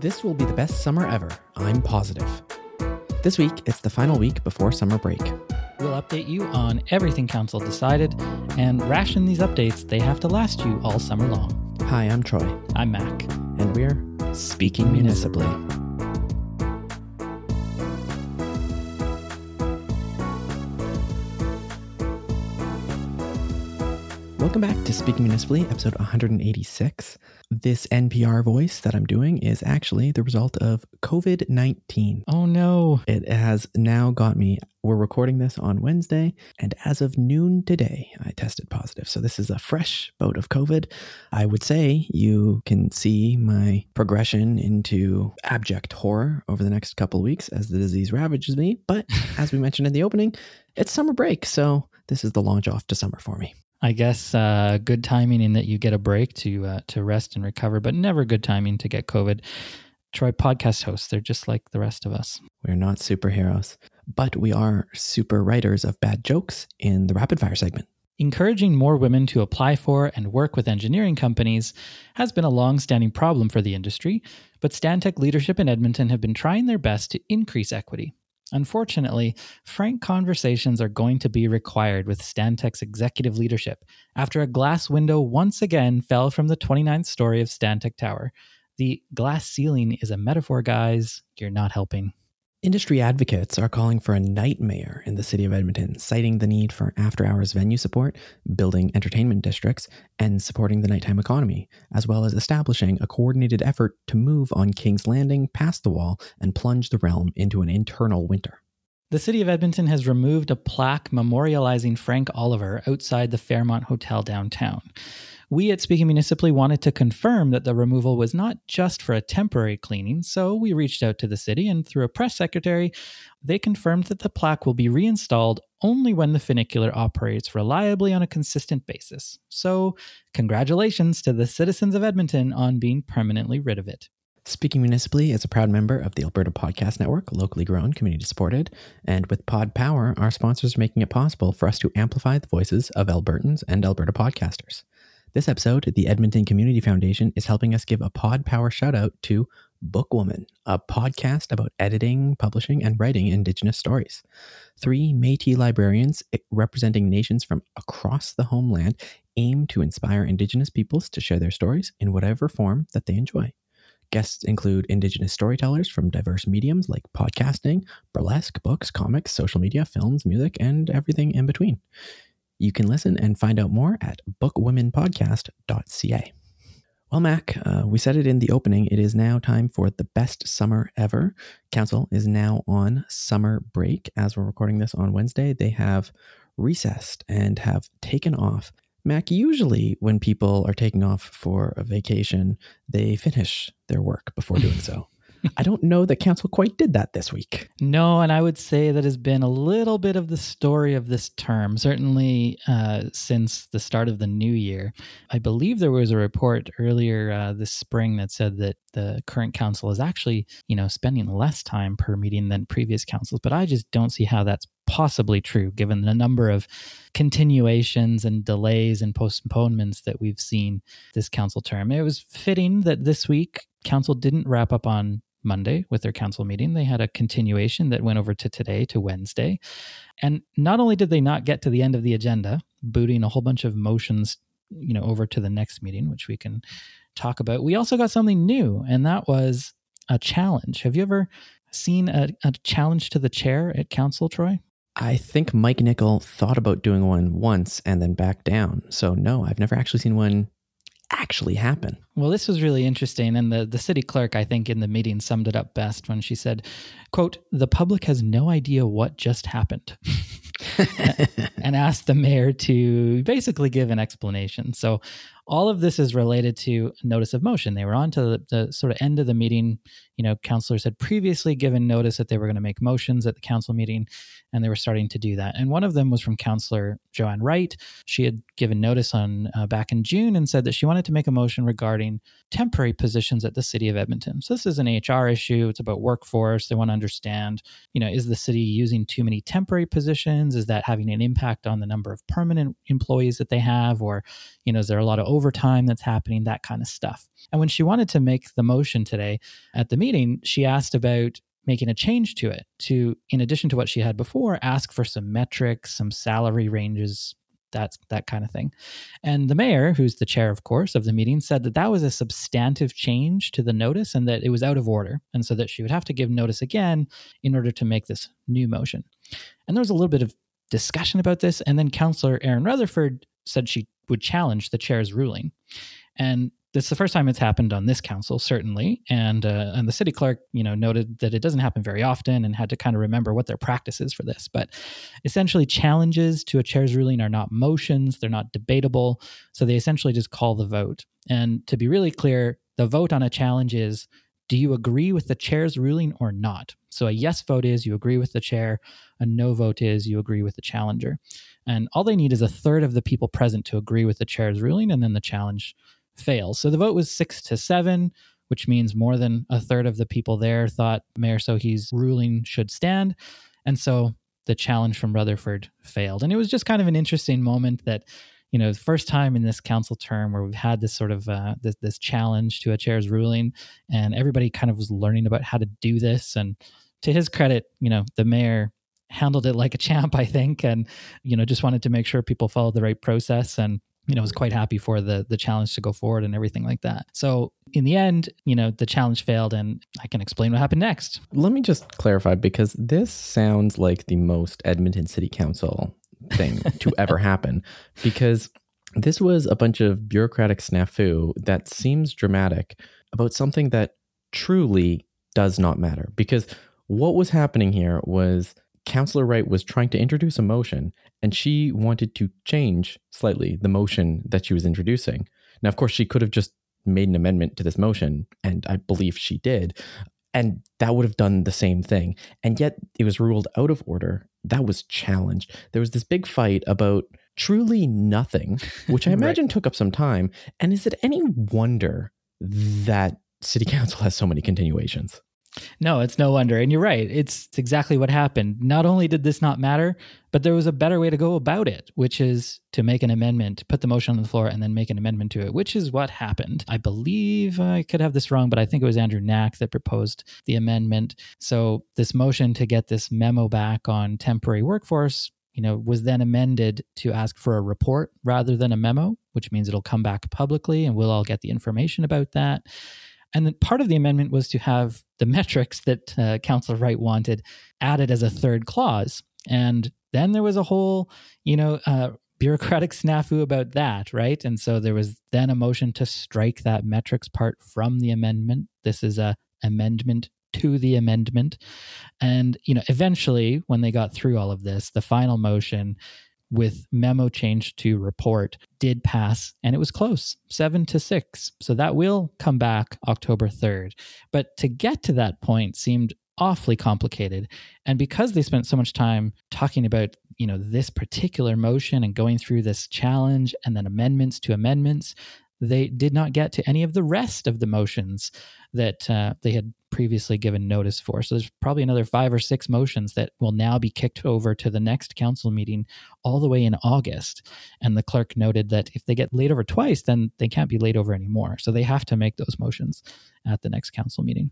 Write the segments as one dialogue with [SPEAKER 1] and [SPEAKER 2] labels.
[SPEAKER 1] This will be the best summer ever. I'm positive. This week, it's the final week before summer break.
[SPEAKER 2] We'll update you on everything Council decided and ration these updates. They have to last you all summer long.
[SPEAKER 1] Hi, I'm Troy,
[SPEAKER 2] I'm Mac.
[SPEAKER 1] and we're speaking municipally. Welcome back to Speaking Municipally, episode 186. This NPR voice that I'm doing is actually the result of COVID 19.
[SPEAKER 2] Oh no.
[SPEAKER 1] It has now got me. We're recording this on Wednesday, and as of noon today, I tested positive. So this is a fresh bout of COVID. I would say you can see my progression into abject horror over the next couple of weeks as the disease ravages me. But as we mentioned in the opening, it's summer break. So this is the launch off to summer for me.
[SPEAKER 2] I guess uh, good timing in that you get a break to uh, to rest and recover, but never good timing to get COVID. Troy podcast hosts, they're just like the rest of us.
[SPEAKER 1] We're not superheroes, but we are super writers of bad jokes in the rapid fire segment.
[SPEAKER 2] Encouraging more women to apply for and work with engineering companies has been a long-standing problem for the industry, but Stantec leadership in Edmonton have been trying their best to increase equity. Unfortunately, frank conversations are going to be required with Stantec's executive leadership after a glass window once again fell from the 29th story of Stantec Tower. The glass ceiling is a metaphor, guys. You're not helping.
[SPEAKER 1] Industry advocates are calling for a night mayor in the city of Edmonton, citing the need for after hours venue support, building entertainment districts, and supporting the nighttime economy, as well as establishing a coordinated effort to move on King's Landing past the wall and plunge the realm into an internal winter.
[SPEAKER 2] The city of Edmonton has removed a plaque memorializing Frank Oliver outside the Fairmont Hotel downtown. We at Speaking Municipally wanted to confirm that the removal was not just for a temporary cleaning, so we reached out to the city and through a press secretary, they confirmed that the plaque will be reinstalled only when the funicular operates reliably on a consistent basis. So, congratulations to the citizens of Edmonton on being permanently rid of it.
[SPEAKER 1] Speaking Municipally is a proud member of the Alberta Podcast Network, locally grown, community supported. And with Pod Power, our sponsors are making it possible for us to amplify the voices of Albertans and Alberta podcasters. This episode, the Edmonton Community Foundation is helping us give a Pod Power shout out to Bookwoman, a podcast about editing, publishing, and writing Indigenous stories. Three Metis librarians eh, representing nations from across the homeland aim to inspire Indigenous peoples to share their stories in whatever form that they enjoy. Guests include Indigenous storytellers from diverse mediums like podcasting, burlesque, books, comics, social media, films, music, and everything in between. You can listen and find out more at bookwomenpodcast.ca. Well, Mac, uh, we said it in the opening. It is now time for the best summer ever. Council is now on summer break. As we're recording this on Wednesday, they have recessed and have taken off. Mac, usually when people are taking off for a vacation, they finish their work before doing so. I don't know that council quite did that this week.
[SPEAKER 2] No, and I would say that has been a little bit of the story of this term, certainly uh, since the start of the new year. I believe there was a report earlier uh, this spring that said that the current council is actually, you know, spending less time per meeting than previous councils, but I just don't see how that's possibly true given the number of continuations and delays and postponements that we've seen this council term. It was fitting that this week council didn't wrap up on Monday with their council meeting. They had a continuation that went over to today to Wednesday. And not only did they not get to the end of the agenda, booting a whole bunch of motions, you know, over to the next meeting, which we can talk about, we also got something new, and that was a challenge. Have you ever seen a, a challenge to the chair at council, Troy?
[SPEAKER 1] I think Mike Nickel thought about doing one once and then backed down. So, no, I've never actually seen one actually happen.
[SPEAKER 2] Well, this was really interesting. And the, the city clerk, I think, in the meeting summed it up best when she said, quote, the public has no idea what just happened. and asked the mayor to basically give an explanation. So all of this is related to notice of motion. They were on to the, the sort of end of the meeting. You know, councilors had previously given notice that they were going to make motions at the council meeting, and they were starting to do that. And one of them was from Councillor Jo-Anne Wright. She had given notice on uh, back in June and said that she wanted to make a motion regarding temporary positions at the city of Edmonton. So this is an HR issue. It's about workforce. They want to understand, you know, is the city using too many temporary positions? Is that having an impact on the number of permanent employees that they have? Or, you know, is there a lot of overtime that's happening? That kind of stuff. And when she wanted to make the motion today at the meeting, she asked about making a change to it to, in addition to what she had before, ask for some metrics, some salary ranges, that's that kind of thing. And the mayor, who's the chair, of course, of the meeting, said that that was a substantive change to the notice and that it was out of order, and so that she would have to give notice again in order to make this new motion. And there was a little bit of discussion about this, and then Councillor Erin Rutherford said she would challenge the chair's ruling. And it's the first time it's happened on this council, certainly, and uh, and the city clerk, you know, noted that it doesn't happen very often, and had to kind of remember what their practice is for this. But essentially, challenges to a chair's ruling are not motions; they're not debatable, so they essentially just call the vote. And to be really clear, the vote on a challenge is: Do you agree with the chair's ruling or not? So a yes vote is you agree with the chair; a no vote is you agree with the challenger. And all they need is a third of the people present to agree with the chair's ruling, and then the challenge fails. So the vote was six to seven, which means more than a third of the people there thought Mayor Sohi's ruling should stand. And so the challenge from Rutherford failed. And it was just kind of an interesting moment that, you know, first time in this council term where we've had this sort of uh, this, this challenge to a chair's ruling, and everybody kind of was learning about how to do this. And to his credit, you know, the mayor handled it like a champ, I think, and you know, just wanted to make sure people followed the right process and you know was quite happy for the the challenge to go forward and everything like that. So in the end you know the challenge failed and i can explain what happened next.
[SPEAKER 1] Let me just clarify because this sounds like the most edmonton city council thing to ever happen because this was a bunch of bureaucratic snafu that seems dramatic about something that truly does not matter because what was happening here was Councillor Wright was trying to introduce a motion and she wanted to change slightly the motion that she was introducing. Now, of course, she could have just made an amendment to this motion, and I believe she did, and that would have done the same thing. And yet it was ruled out of order. That was challenged. There was this big fight about truly nothing, which I imagine right. took up some time. And is it any wonder that City Council has so many continuations?
[SPEAKER 2] No, it's no wonder. And you're right. It's, exactly what happened. Not only did this not matter, but there was a better way to go about it, which is to make an amendment, put the motion on the floor, and then make an amendment to it, which is what happened. I believe I could have this wrong, but I think it was Andrew Knack that proposed the amendment. So this motion to get this memo back on temporary workforce you know, was then amended to ask for a report rather than a memo, which means it'll come back publicly and we'll all get the information about that. And then part of the amendment was to have the metrics that uh, Councillor Wright wanted added as a third clause. And then there was a whole, you know, uh, bureaucratic snafu about that, right? And so there was then a motion to strike that metrics part from the amendment. This is a amendment to the amendment. And, you know, eventually when they got through all of this, the final motion with memo change to report did pass and it was close, seven to six. So that will come back October 3rd. But to get to that point seemed awfully complicated. And because they spent so much time talking about, you know, this particular motion and going through this challenge and then amendments to amendments, they did not get to any of the rest of the motions that uh, they had previously given notice for. So there's probably another five or six motions that will now be kicked over to the next council meeting all the way in August. And the clerk noted that if they get laid over twice, then they can't be laid over anymore. So they have to make those motions at the next council meeting.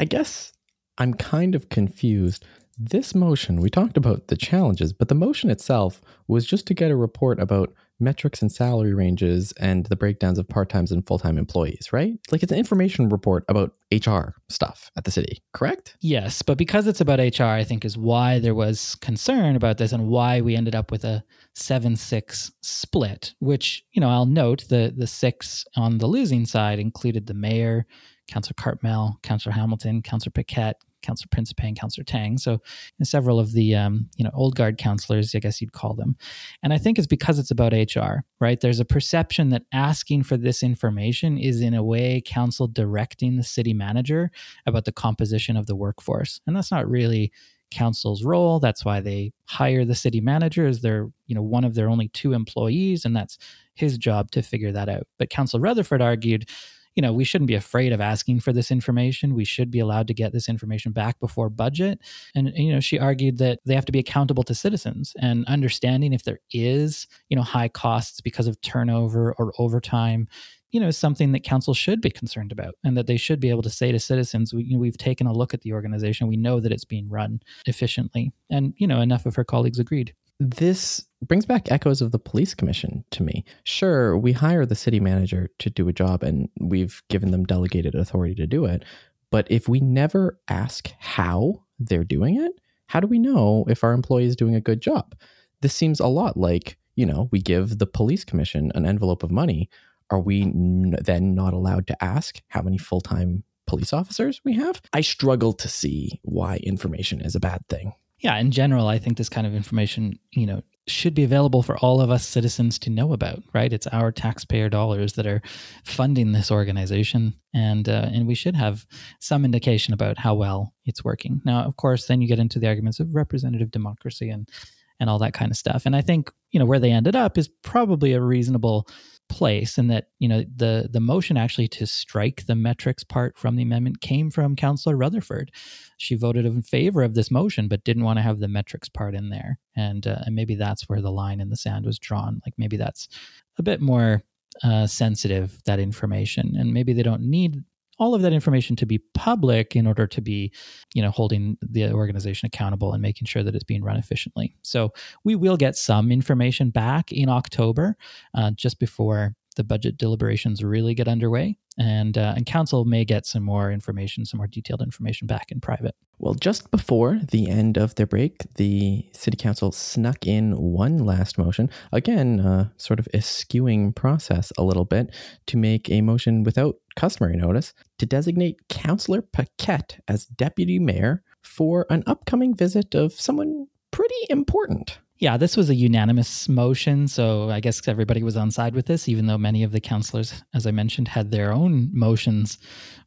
[SPEAKER 1] I guess I'm kind of confused. This motion, we talked about the challenges, but the motion itself was just to get a report about metrics and salary ranges and the breakdowns of part-times and full-time employees, right? Like it's an information report about HR stuff at the city, correct?
[SPEAKER 2] Yes, but because it's about HR, I think is why there was concern about this and why we ended up with a 7-6 split, which, you know, I'll note the the 6 on the losing side included the mayor, Councillor Cartmell, Councillor Hamilton, Councillor Paquette, Councillor Principe and Councillor Tang. So several of the um, you know old guard councillors, I guess you'd call them. And I think it's because it's about HR, right? There's a perception that asking for this information is in a way council directing the city manager about the composition of the workforce, and that's not really council's role that's why they hire the city manager as they're you know one of their only two employees and that's his job to figure that out but council rutherford argued you know, we shouldn't be afraid of asking for this information. We should be allowed to get this information back before budget. And, you know, she argued that they have to be accountable to citizens and understanding if there is, you know, high costs because of turnover or overtime you know, is something that council should be concerned about and that they should be able to say to citizens, we, you know, we've taken a look at the organization. We know that it's being run efficiently. And, you know, enough of her colleagues agreed.
[SPEAKER 1] This brings back echoes of the police commission to me. Sure, we hire the city manager to do a job and we've given them delegated authority to do it. But if we never ask how they're doing it, how do we know if our employee is doing a good job? This seems a lot like, you know, we give the police commission an envelope of money. Are we n- then not allowed to ask how many full time police officers we have? I struggle to see why information is a bad thing
[SPEAKER 2] yeah, in general, I think this kind of information, you know, should be available for all of us citizens to know about, right? It's our taxpayer dollars that are funding this organization, and uh, and we should have some indication about how well it's working. Now, of course, then you get into the arguments of representative democracy and and all that kind of stuff. And I think you know where they ended up is probably a reasonable place and that you know the the motion actually to strike the metrics part from the amendment came from councillor rutherford. She voted in favor of this motion but didn't want to have the metrics part in there. And uh, and maybe that's where the line in the sand was drawn. Like maybe that's a bit more uh, sensitive that information. And maybe they don't need all of that information to be public in order to be, you know, holding the organization accountable and making sure that it's being run efficiently. So we will get some information back in October, uh, just before the budget deliberations really get underway, and uh, and council may get some more information, some more detailed information back in private.
[SPEAKER 1] Well, just before the end of their break, the city council snuck in one last motion, again, uh, sort of eschewing process a little bit, to make a motion without customary notice to designate Councillor Paquette as deputy mayor for an upcoming visit of someone pretty important.
[SPEAKER 2] Yeah, this was a unanimous motion, so I guess everybody was on side with this, even though many of the councillors, as I mentioned, had their own motions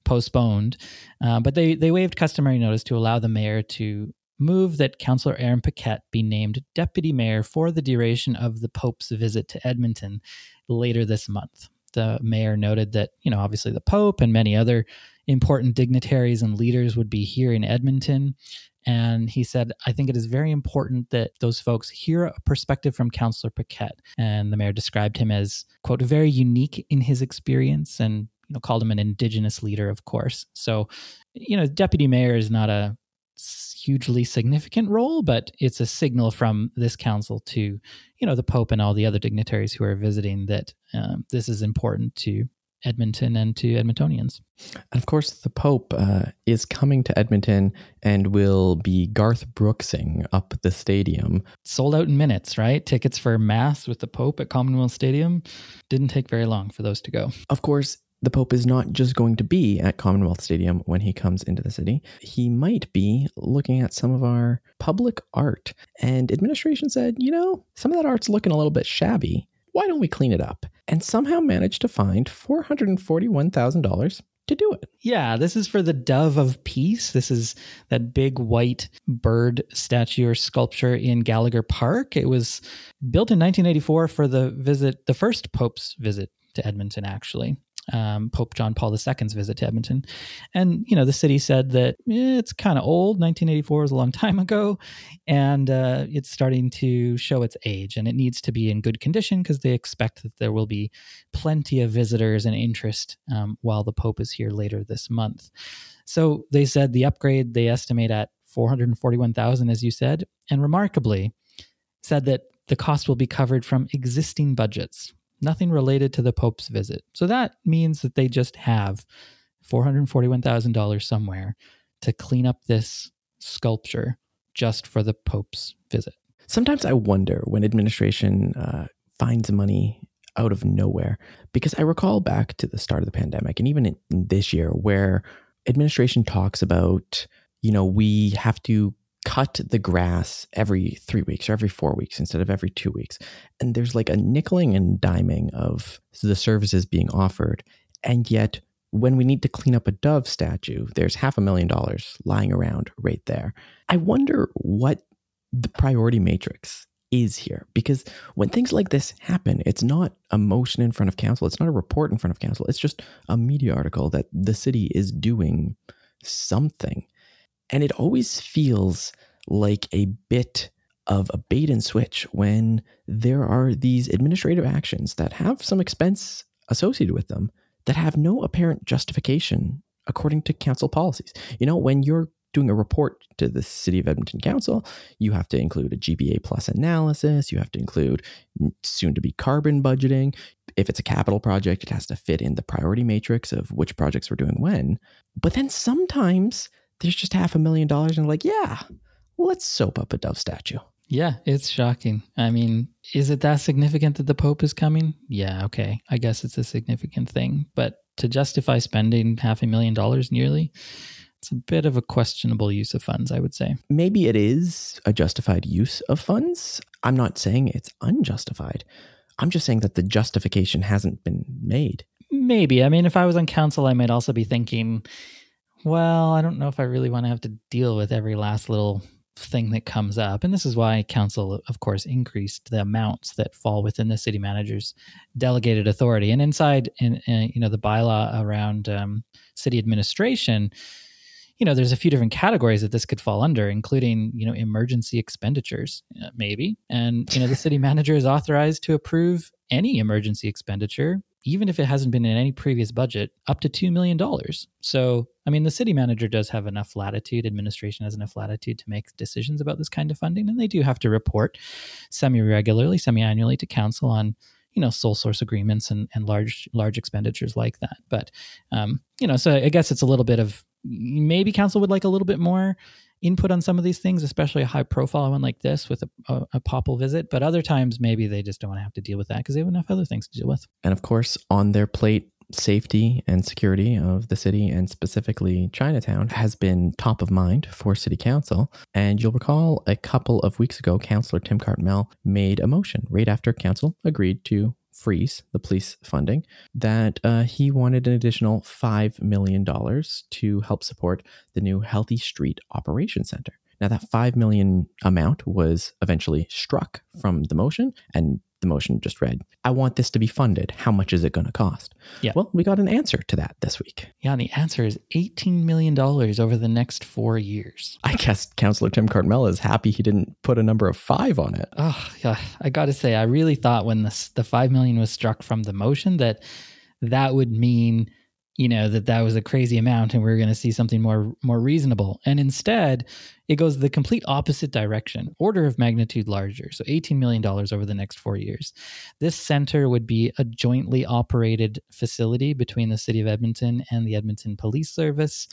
[SPEAKER 2] postponed. Uh, but they they waived customary notice to allow the mayor to move that Councillor Aaron Paquette be named deputy mayor for the duration of the Pope's visit to Edmonton later this month. The mayor noted that, you know, obviously the Pope and many other important dignitaries and leaders would be here in Edmonton. And he said, I think it is very important that those folks hear a perspective from Councillor Paquette. And the mayor described him as, quote, very unique in his experience and you know, called him an indigenous leader, of course. So, you know, deputy mayor is not a hugely significant role, but it's a signal from this council to, you know, the Pope and all the other dignitaries who are visiting that um, this is important to Edmonton and to Edmontonians.
[SPEAKER 1] And of course, the Pope uh, is coming to Edmonton and will be Garth Brooksing up the stadium.
[SPEAKER 2] Sold out in minutes, right? Tickets for Mass with the Pope at Commonwealth Stadium didn't take very long for those to go.
[SPEAKER 1] Of course, the Pope is not just going to be at Commonwealth Stadium when he comes into the city. He might be looking at some of our public art. And administration said, you know, some of that art's looking a little bit shabby why don't we clean it up? And somehow managed to find $441,000 to do it.
[SPEAKER 2] Yeah, this is for the Dove of Peace. This is that big white bird statue or sculpture in Gallagher Park. It was built in 1984 for the visit, the first Pope's visit to Edmonton, actually um, Pope John Paul II's visit to Edmonton. And, you know, the city said that eh, it's kind of old. 1984 is a long time ago. And uh, it's starting to show its age and it needs to be in good condition because they expect that there will be plenty of visitors and interest um, while the Pope is here later this month. So they said the upgrade they estimate at 441,000 as you said and remarkably said that the cost will be covered from existing budgets nothing related to the Pope's visit. So that means that they just have $441,000 somewhere to clean up this sculpture just for the Pope's visit.
[SPEAKER 1] Sometimes I wonder when administration uh, finds money out of nowhere, because I recall back to the start of the pandemic and even in this year where administration talks about, you know, we have to cut the grass every three weeks or every four weeks instead of every two weeks. And there's like a nickeling and diming of the services being offered. And yet, when we need to clean up a dove statue, there's half a million dollars lying around right there. I wonder what the priority matrix is here because when things like this happen, it's not a motion in front of council, it's not a report in front of council, it's just a media article that the city is doing something. And it always feels like a bit of a bait and switch when there are these administrative actions that have some expense associated with them that have no apparent justification according to council policies. You know, when you're doing a report to the City of Edmonton Council, you have to include a GBA plus analysis, you have to include soon to be carbon budgeting. If it's a capital project, it has to fit in the priority matrix of which projects we're doing when. But then sometimes there's just half a million dollars and like, yeah, let's soap up a dove statue.
[SPEAKER 2] Yeah, it's shocking. I mean, is it that significant that the Pope is coming? Yeah, okay. I guess it's a significant thing. But to justify spending half a million dollars nearly, it's a bit of a questionable use of funds, I would say.
[SPEAKER 1] Maybe it is a justified use of funds. I'm not saying it's unjustified. I'm just saying that the justification hasn't been made.
[SPEAKER 2] Maybe. I mean, if I was on council, I might also be thinking, well, I don't know if I really want to have to deal with every last little thing that comes up. And this is why council, of course, increased the amounts that fall within the city manager's delegated authority. And inside, in, in you know, the bylaw around um, city administration, you know, there's a few different categories that this could fall under, including, you know, emergency expenditures, uh, maybe. And, you know, the city manager is authorized to approve any emergency expenditure, even if it hasn't been in any previous budget, up to $2 million. So, I mean, the city manager does have enough latitude, administration has enough latitude to make decisions about this kind of funding. And they do have to report semi regularly, semi annually to council on you know sole source agreements and, and large large expenditures like that but um, you know so i guess it's a little bit of maybe council would like a little bit more input on some of these things, especially a high profile one like this with a, a, a papal visit. But other times, maybe they just don't want to have to deal with that because they have enough other things to deal with.
[SPEAKER 1] And of course, on their plate, safety and security of the city and specifically Chinatown has been top of mind for City Council. And you'll recall a couple of weeks ago, Councillor Tim Cartmell made a motion right after Council agreed to freeze the police funding that uh, he wanted an additional $5 million to help support the new Healthy Street Operations Center. Now, that 5 million amount was eventually struck from the motion, and the motion just read, I want this to be funded. How much is it going to cost?
[SPEAKER 2] Yeah.
[SPEAKER 1] Well, we got an answer to that this week.
[SPEAKER 2] Yeah, and the answer is $18 million over the next four years.
[SPEAKER 1] I guess Councillor Tim Cartmell is happy he didn't put a number of five on it.
[SPEAKER 2] Oh, yeah. I got to say, I really thought when this, the 5 million was struck from the motion that that would mean you know that that was a crazy amount and we are going to see something more more reasonable. And instead it goes the complete opposite direction order of magnitude larger so 18 million dollars over the next 4 years. This center would be a jointly operated facility between the city of Edmonton and the Edmonton Police Service.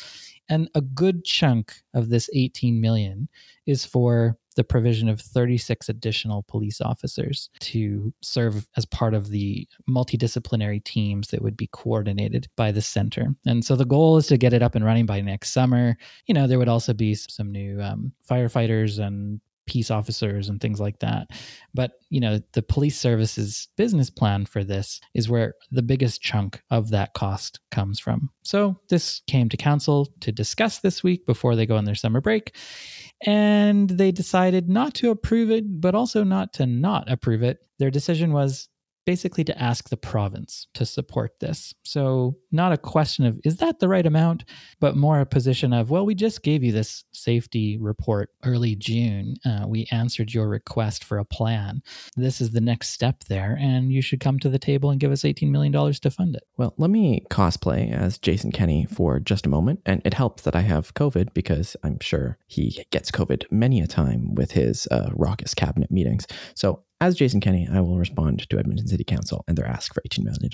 [SPEAKER 2] And a good chunk of this 18 million is for the provision of 36 additional police officers to serve as part of the multidisciplinary teams that would be coordinated by the center. And so the goal is to get it up and running by next summer. You know, there would also be some new um, firefighters and peace officers and things like that. But, you know, the police services business plan for this is where the biggest chunk of that cost comes from. So this came to council to discuss this week before they go on their summer break. And they decided not to approve it, but also not to not approve it. Their decision was basically to ask the province to support this. So, not a question of is that the right amount, but more a position of, well, we just gave you this safety report early June. Uh, we answered your request for a plan. This is the next step there, and you should come to the table and give us $18 million to fund it.
[SPEAKER 1] Well, let me cosplay as Jason Kenney for just a moment. And it helps that I have COVID because I'm sure he gets COVID many a time with his uh, raucous cabinet meetings. So, as Jason Kenney, I will respond to Edmonton City Council and their ask for $18 million.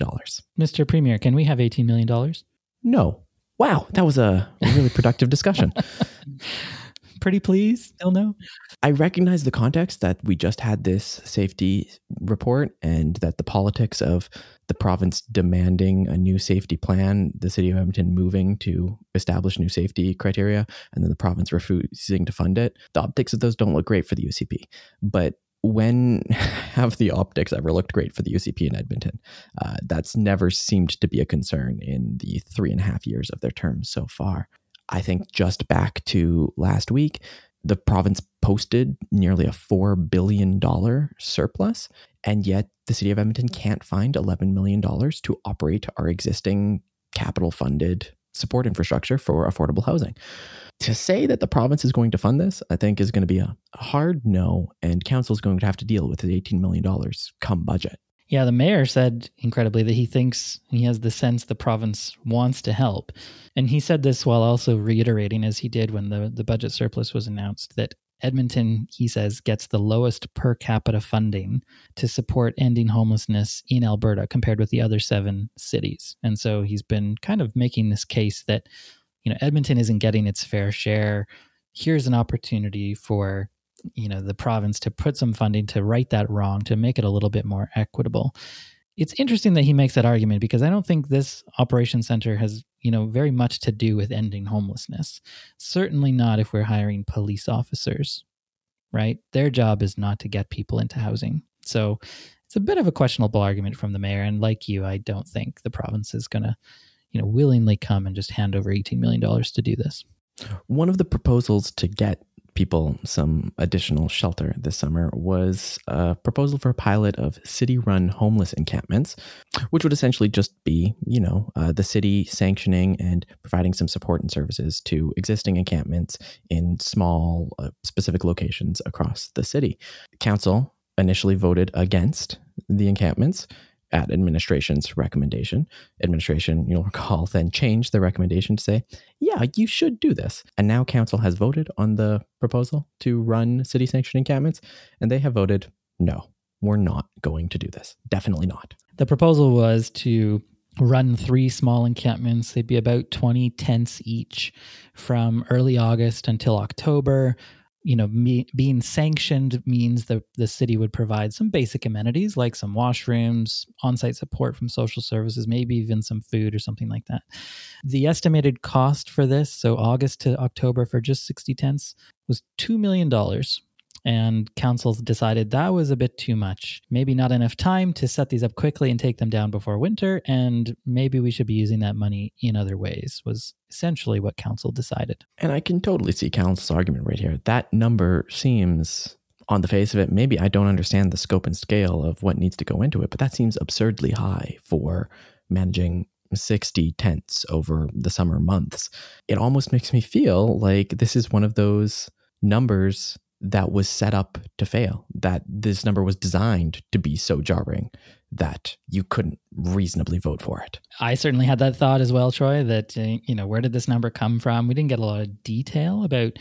[SPEAKER 2] Mr. Premier, can we have $18 million?
[SPEAKER 1] No. Wow, that was a really productive discussion.
[SPEAKER 2] Pretty please? Still no?
[SPEAKER 1] I recognize the context that we just had this safety report and that the politics of the province demanding a new safety plan, the city of Edmonton moving to establish new safety criteria, and then the province refusing to fund it. The optics of those don't look great for the UCP. But when have the optics ever looked great for the UCP in Edmonton? Uh, that's never seemed to be a concern in the three and a half years of their terms so far. I think just back to last week, the province posted nearly a $4 billion surplus, and yet the city of Edmonton can't find $11 million to operate our existing capital funded support infrastructure for affordable housing. To say that the province is going to fund this, I think is going to be a hard no, and council is going to have to deal with the $18 million come budget.
[SPEAKER 2] Yeah, the mayor said incredibly that he thinks he has the sense the province wants to help. And he said this while also reiterating, as he did when the, the budget surplus was announced, that Edmonton, he says, gets the lowest per capita funding to support ending homelessness in Alberta compared with the other seven cities. And so he's been kind of making this case that, you know, Edmonton isn't getting its fair share. Here's an opportunity for, you know, the province to put some funding to right that wrong, to make it a little bit more equitable. It's interesting that he makes that argument because I don't think this operation center has you know, very much to do with ending homelessness. Certainly not if we're hiring police officers, right? Their job is not to get people into housing. So it's a bit of a questionable argument from the mayor. And like you, I don't think the province is going to, you know, willingly come and just hand over $18 million to do this.
[SPEAKER 1] One of the proposals to get people some additional shelter this summer was a proposal for a pilot of city run homeless encampments, which would essentially just be, you know, uh, the city sanctioning and providing some support and services to existing encampments in small, uh, specific locations across the city. Council initially voted against the encampments at administration's recommendation. Administration, you'll recall, then changed the recommendation to say, yeah, you should do this. And now council has voted on the proposal to run city sanctioned encampments, and they have voted no, we're not going to do this. Definitely not.
[SPEAKER 2] The proposal was to run three small encampments. They'd be about 20 tents each from early August until October you know, me, being sanctioned means that the city would provide some basic amenities like some washrooms, on site support from social services, maybe even some food or something like that. The estimated cost for this, so August to October for just 60 tents, was $2 million and councils decided that was a bit too much. Maybe not enough time to set these up quickly and take them down before winter, and maybe we should be using that money in other ways, was essentially what council decided.
[SPEAKER 1] And I can totally see council's argument right here. That number seems on the face of it, maybe I don't understand the scope and scale of what needs to go into it, but that seems absurdly high for managing 60 tents over the summer months. It almost makes me feel like this is one of those numbers that was set up to fail, that this number was designed to be so jarring that you couldn't reasonably vote for it.
[SPEAKER 2] I certainly had that thought as well, Troy, that, uh, you know, where did this number come from? We didn't get a lot of detail about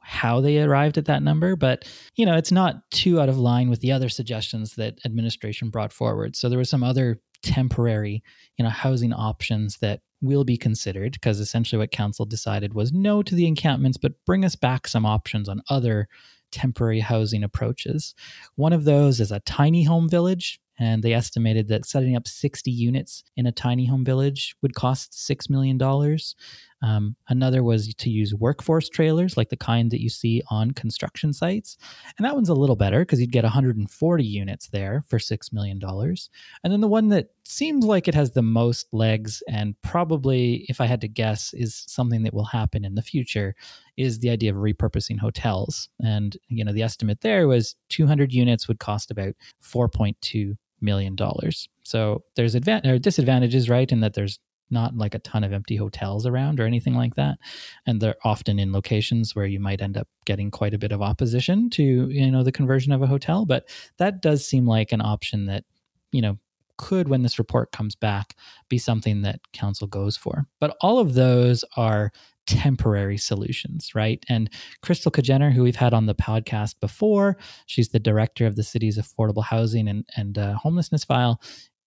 [SPEAKER 2] how they arrived at that number, but, you know, it's not too out of line with the other suggestions that administration brought forward. So there were some other temporary, you know, housing options that will be considered because essentially what council decided was no to the encampments, but bring us back some options on other temporary housing approaches. One of those is a tiny home village, and they estimated that setting up 60 units in a tiny home village would cost $6 million. Um, another was to use workforce trailers, like the kind that you see on construction sites. And that one's a little better because you'd get 140 units there for $6 million. And then the one that seems like it has the most legs, and probably, if I had to guess, is something that will happen in the future, is the idea of repurposing hotels. And, you know, the estimate there was 200 units would cost about 4.2 million dollars. So there's advan- disadvantages, right, in that there's not like a ton of empty hotels around or anything like that and they're often in locations where you might end up getting quite a bit of opposition to you know the conversion of a hotel but that does seem like an option that you know could when this report comes back be something that council goes for but all of those are temporary solutions, right? And Christel Kjenner, who we've had on the podcast before, she's the director of the city's affordable housing and, and uh, homelessness file.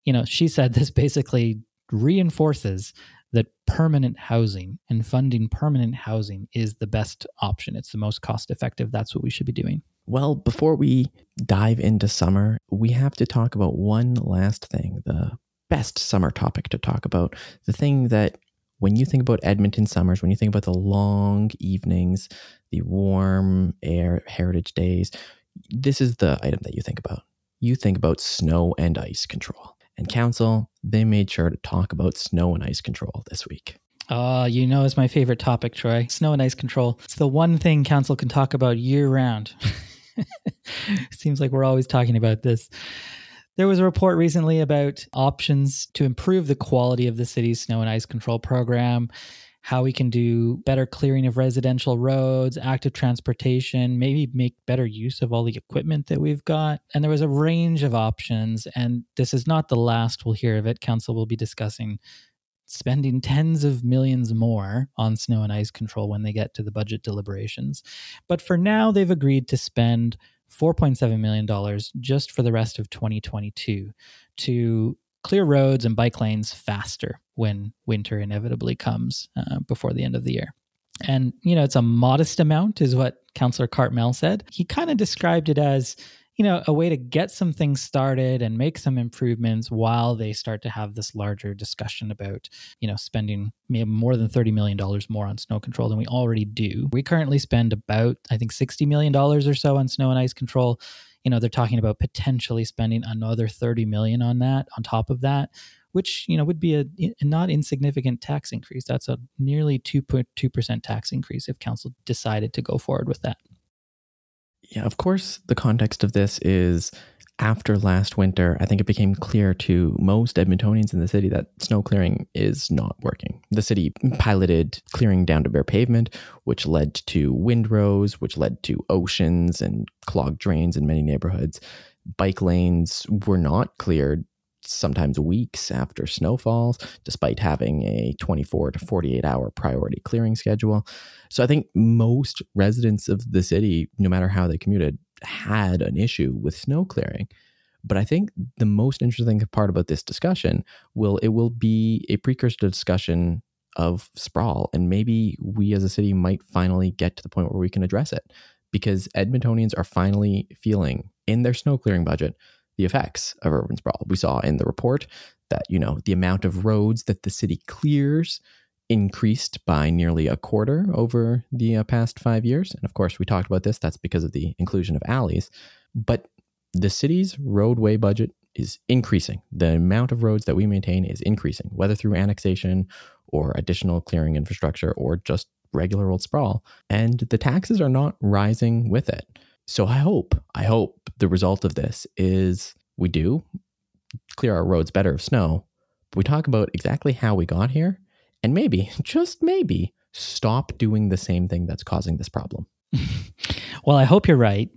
[SPEAKER 2] You know, she said this basically reinforces that permanent housing and funding permanent housing is the best option. It's the most cost effective. That's what we should be doing.
[SPEAKER 1] Well, before we dive into summer, we have to talk about one last thing the best summer topic to talk about. The thing that, when you think about Edmonton summers, when you think about the long evenings, the warm air heritage days, this is the item that you think about. You think about snow and ice control and council, they made sure to talk about snow and ice control this week.
[SPEAKER 2] Oh, you know, it's my favorite topic, Troy. Snow and ice control. It's the one thing council can talk about year round. Seems like we're always talking about this. There was a report recently about options to improve the quality of the city's snow and ice control program, how we can do better clearing of residential roads, active transportation, maybe make better use of all the equipment that we've got. And there was a range of options. And this is not the last we'll hear of it. Council will be discussing spending tens of millions more on snow and ice control when they get to the budget deliberations. But for now, they've agreed to spend $4.7 million just for the rest of 2022 to clear roads and bike lanes faster when winter inevitably comes uh, before the end of the year. And, you know, it's a modest amount, is what Councillor Cartmell said. He kind of described it as you know, a way to get some things started and make some improvements while they start to have this larger discussion about, you know, spending maybe more than $30 million more on snow control than we already do. We currently spend about, I think, $60 million or so on snow and ice control. You know, they're talking about potentially spending another 30 million on that on top of that which you know would be a, a, not insignificant tax increase. That's a nearly 2.2 percent tax increase if council decided to go forward with that.
[SPEAKER 1] Yeah, of course, the context of this is after last winter, I think it became clear to most Edmontonians in the city that snow clearing is not working. The city piloted clearing down to bare pavement, which led to windrows, which led to oceans and clogged drains in many neighborhoods. Bike lanes were not cleared sometimes weeks after snowfalls, despite having a 24 to 48 hour priority clearing schedule. So I think most residents of the city, no matter how they commuted, had an issue with snow clearing. But I think the most interesting part about this discussion will it will be a precursor to discussion of sprawl, and maybe we as a city might finally get to the point where we can address it because Edmontonians are finally feeling in their snow clearing budget the effects of urban sprawl. We saw in the report that, you know, the amount of roads that the city clears increased by nearly a quarter over the uh, past five years. And of course, we talked about this. That's because of the inclusion of alleys. But the city's roadway budget is increasing. The amount of roads that we maintain is increasing, whether through annexation or additional clearing infrastructure or just regular old sprawl. And the taxes are not rising with it. So I hope, I hope the result of this is we do clear our roads better of snow. We talk about exactly how we got here and maybe, just maybe, stop doing the same thing that's causing this problem.
[SPEAKER 2] well, I hope you're right.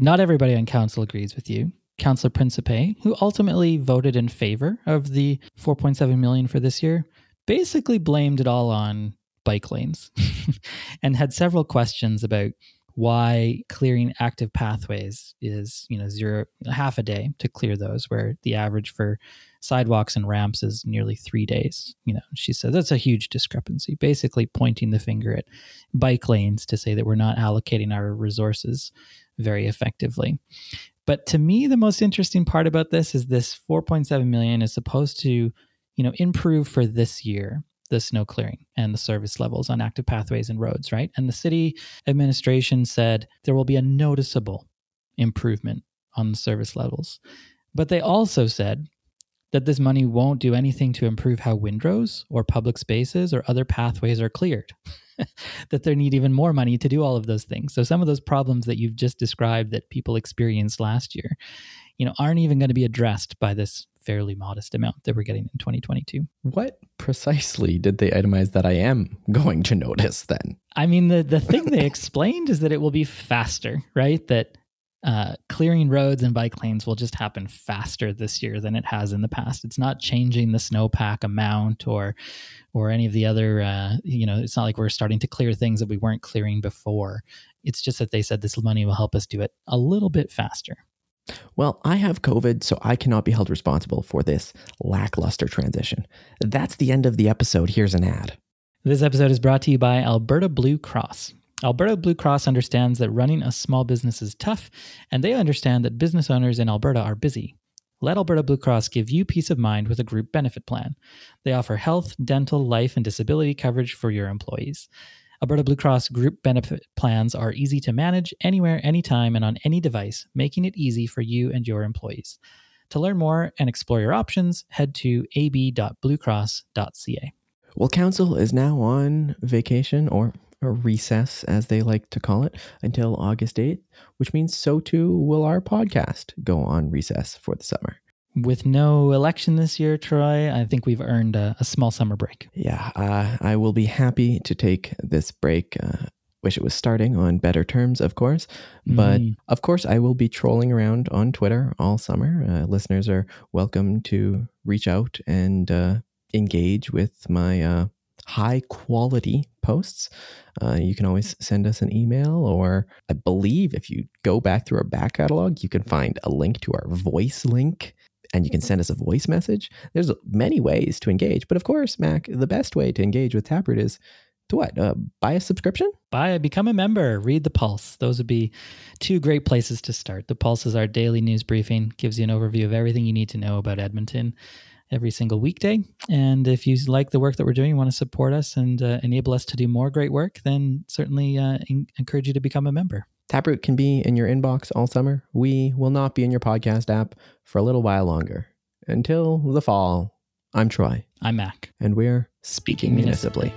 [SPEAKER 2] Not everybody on council agrees with you. Councillor Principe, who ultimately voted in favor of the 4.7 million for this year, basically blamed it all on bike lanes and had several questions about why clearing active pathways is you know zero half a day to clear those where the average for sidewalks and ramps is nearly three days you know she said that's a huge discrepancy basically pointing the finger at bike lanes to say that we're not allocating our resources very effectively but to me the most interesting part about this is this 4.7 million is supposed to you know improve for this year the snow clearing and the service levels on active pathways and roads, right? And the city administration said there will be a noticeable improvement on the service levels. But they also said that this money won't do anything to improve how windrows or public spaces or other pathways are cleared. that they need even more money to do all of those things. So some of those problems that you've just described that people experienced last year, you know, aren't even going to be addressed by this fairly modest amount that we're getting in 2022.
[SPEAKER 1] What precisely did they itemize that I am going to notice then?
[SPEAKER 2] I mean, the, the thing they explained is that it will be faster, right? That uh, clearing roads and bike lanes will just happen faster this year than it has in the past. It's not changing the snowpack amount or or any of the other. Uh, you know, it's not like we're starting to clear things that we weren't clearing before. It's just that they said this money will help us do it a little bit faster.
[SPEAKER 1] Well, I have COVID, so I cannot be held responsible for this lackluster transition. That's the end of the episode. Here's an ad.
[SPEAKER 2] This episode is brought to you by Alberta Blue Cross. Alberta Blue Cross understands that running a small business is tough, and they understand that business owners in Alberta are busy. Let Alberta Blue Cross give you peace of mind with a group benefit plan. They offer health, dental, life, and disability coverage for your employees. Alberta Blue Cross group benefit plans are easy to manage anywhere, anytime, and on any device, making it easy for you and your employees. To learn more and explore your options, head to ab.bluecross.ca.
[SPEAKER 1] Well, council is now on vacation or recess, as they like to call it, until August 8th, which means so too will our podcast go on recess for the summer.
[SPEAKER 2] With no election this year, Troy, I think we've earned a, a small summer break.
[SPEAKER 1] Yeah, uh, I will be happy to take this break. Uh, wish it was starting on better terms, of course. But
[SPEAKER 2] Mm.
[SPEAKER 1] of course, I will be trolling around on Twitter all summer. Uh, listeners are welcome to reach out and uh, engage with my uh, high quality posts. Uh, you can always send us an email, or I believe if you go back through our back catalog, you can find a link to our voice link. And you can send us a voice message. There's many ways to engage, but of course, Mac, the best way to engage with Taproot is to what? Uh, buy a subscription?
[SPEAKER 2] Buy, become a member, read the Pulse. Those would be two great places to start. The Pulse is our daily news briefing, gives you an overview of everything you need to know about Edmonton every single weekday. And if you like the work that we're doing, you want to support us and uh, enable us to do more great work, then certainly uh, en- encourage you to become a member.
[SPEAKER 1] Taproot can be in your inbox all summer. We will not be in your podcast app for a little while longer. Until the fall, I'm Troy,
[SPEAKER 2] I'm Mac.
[SPEAKER 1] and we're speaking municipally.